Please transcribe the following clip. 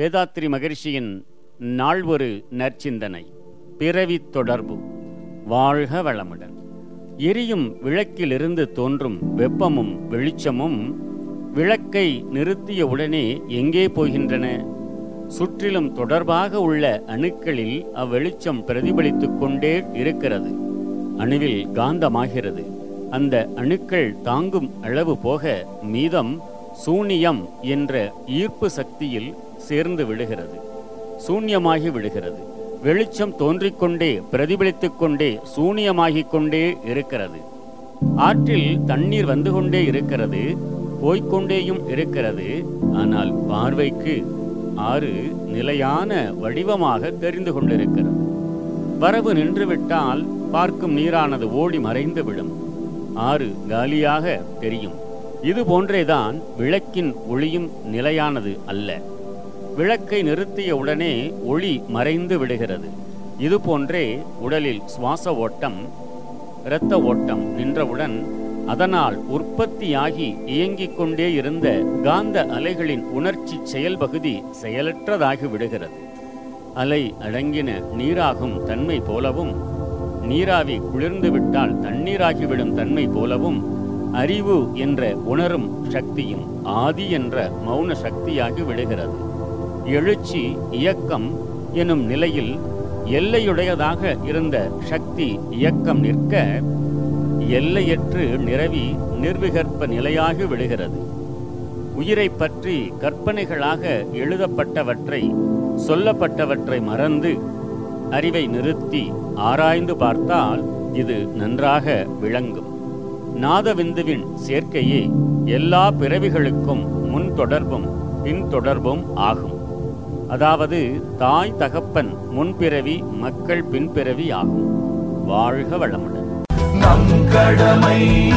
வேதாத்ரி மகிழ்ச்சியின் நாள் ஒரு நற்சிந்தனை பிறவி தொடர்பு வாழ்க வளமுடன். எரியும் விளக்கிலிருந்து தோன்றும் வெப்பமும் வெளிச்சமும் விளக்கை நிறுத்திய உடனே எங்கே போகின்றன? சுற்றிலும் தொடர்பாக உள்ள அணுக்களில் அவ்வெளிச்சம் பிரதிபலித்துக் கொண்டே இருக்கிறது. அணுவில் காந்தமாகிறது. அந்த அணுக்கள் தாங்கும் அளவு போக மீதம் சூனியம் என்ற ஈர்ப்பு சக்தியில் சேர்ந்து விடுகிறது சூன்யமாகி விடுகிறது வெளிச்சம் தோன்றிக்கொண்டே பிரதிபலித்துக் கொண்டே சூனியமாகிக் கொண்டே இருக்கிறது. ஆற்றில் தண்ணீர் வந்து கொண்டே இருக்கிறது போய்க்கொண்டேயும் இருக்கிறது. ஆனால் பார்வைக்கு ஆறு நிலையான வடிவமாக தெரிந்து கொண்டிருக்கிறது. வரவு நின்றுவிட்டால் பார்க்கும் நீரானது ஓடி மறைந்து விடும் ஆறு காலியாக தெரியும். இது போன்றேதான் விளக்கின் ஒளியும் நிலையானது அல்ல. விளக்கை நிறுத்திய உடனே ஒளி மறைந்து விடுகிறது. இது போன்றே உடலில் சுவாச ஓட்டம் இரத்த ஓட்டம் நின்றவுடன் அதனால் உற்பத்தியாகி இயங்கிக் கொண்டே இருந்த காந்த அலைகளின் உணர்ச்சி செயல்பகுதி செயலற்றதாகி விடுகிறது. அலை அடங்கின நீராகும் தன்மை போலவும் நீராவி குளிர்ந்துவிட்டால் தண்ணீராகிவிடும் தன்மை போலவும் அறிவு என்ற உணரும் சக்தியும் ஆதி என்ற மௌன சக்தியாகி விடுகிறது. எழுச்சி இயக்கம் எனும் நிலையில் எல்லையுடையதாக இருந்த சக்தி இயக்கம் நிற்க எல்லையற்று நிரவி நிர்விகற்ப நிலையாகி விடுகிறது. உயிரை பற்றி கற்பனைகளாக எழுதப்பட்டவற்றை சொல்லப்பட்டவற்றை மறந்து அறிவை நிறுத்தி ஆராய்ந்து பார்த்தால் இது நன்றாக விளங்கும். நாதவிந்துவின் சேர்க்கையே எல்லா பிறவிகளுக்கும் முன் தொடர்பும் பின்தொடர்பும் ஆகும். அதாவது தாய் தகப்பன் முன்பிறவி மக்கள் பின்பிறவி ஆகும். வாழ்க வளமுடன். நம் கடமை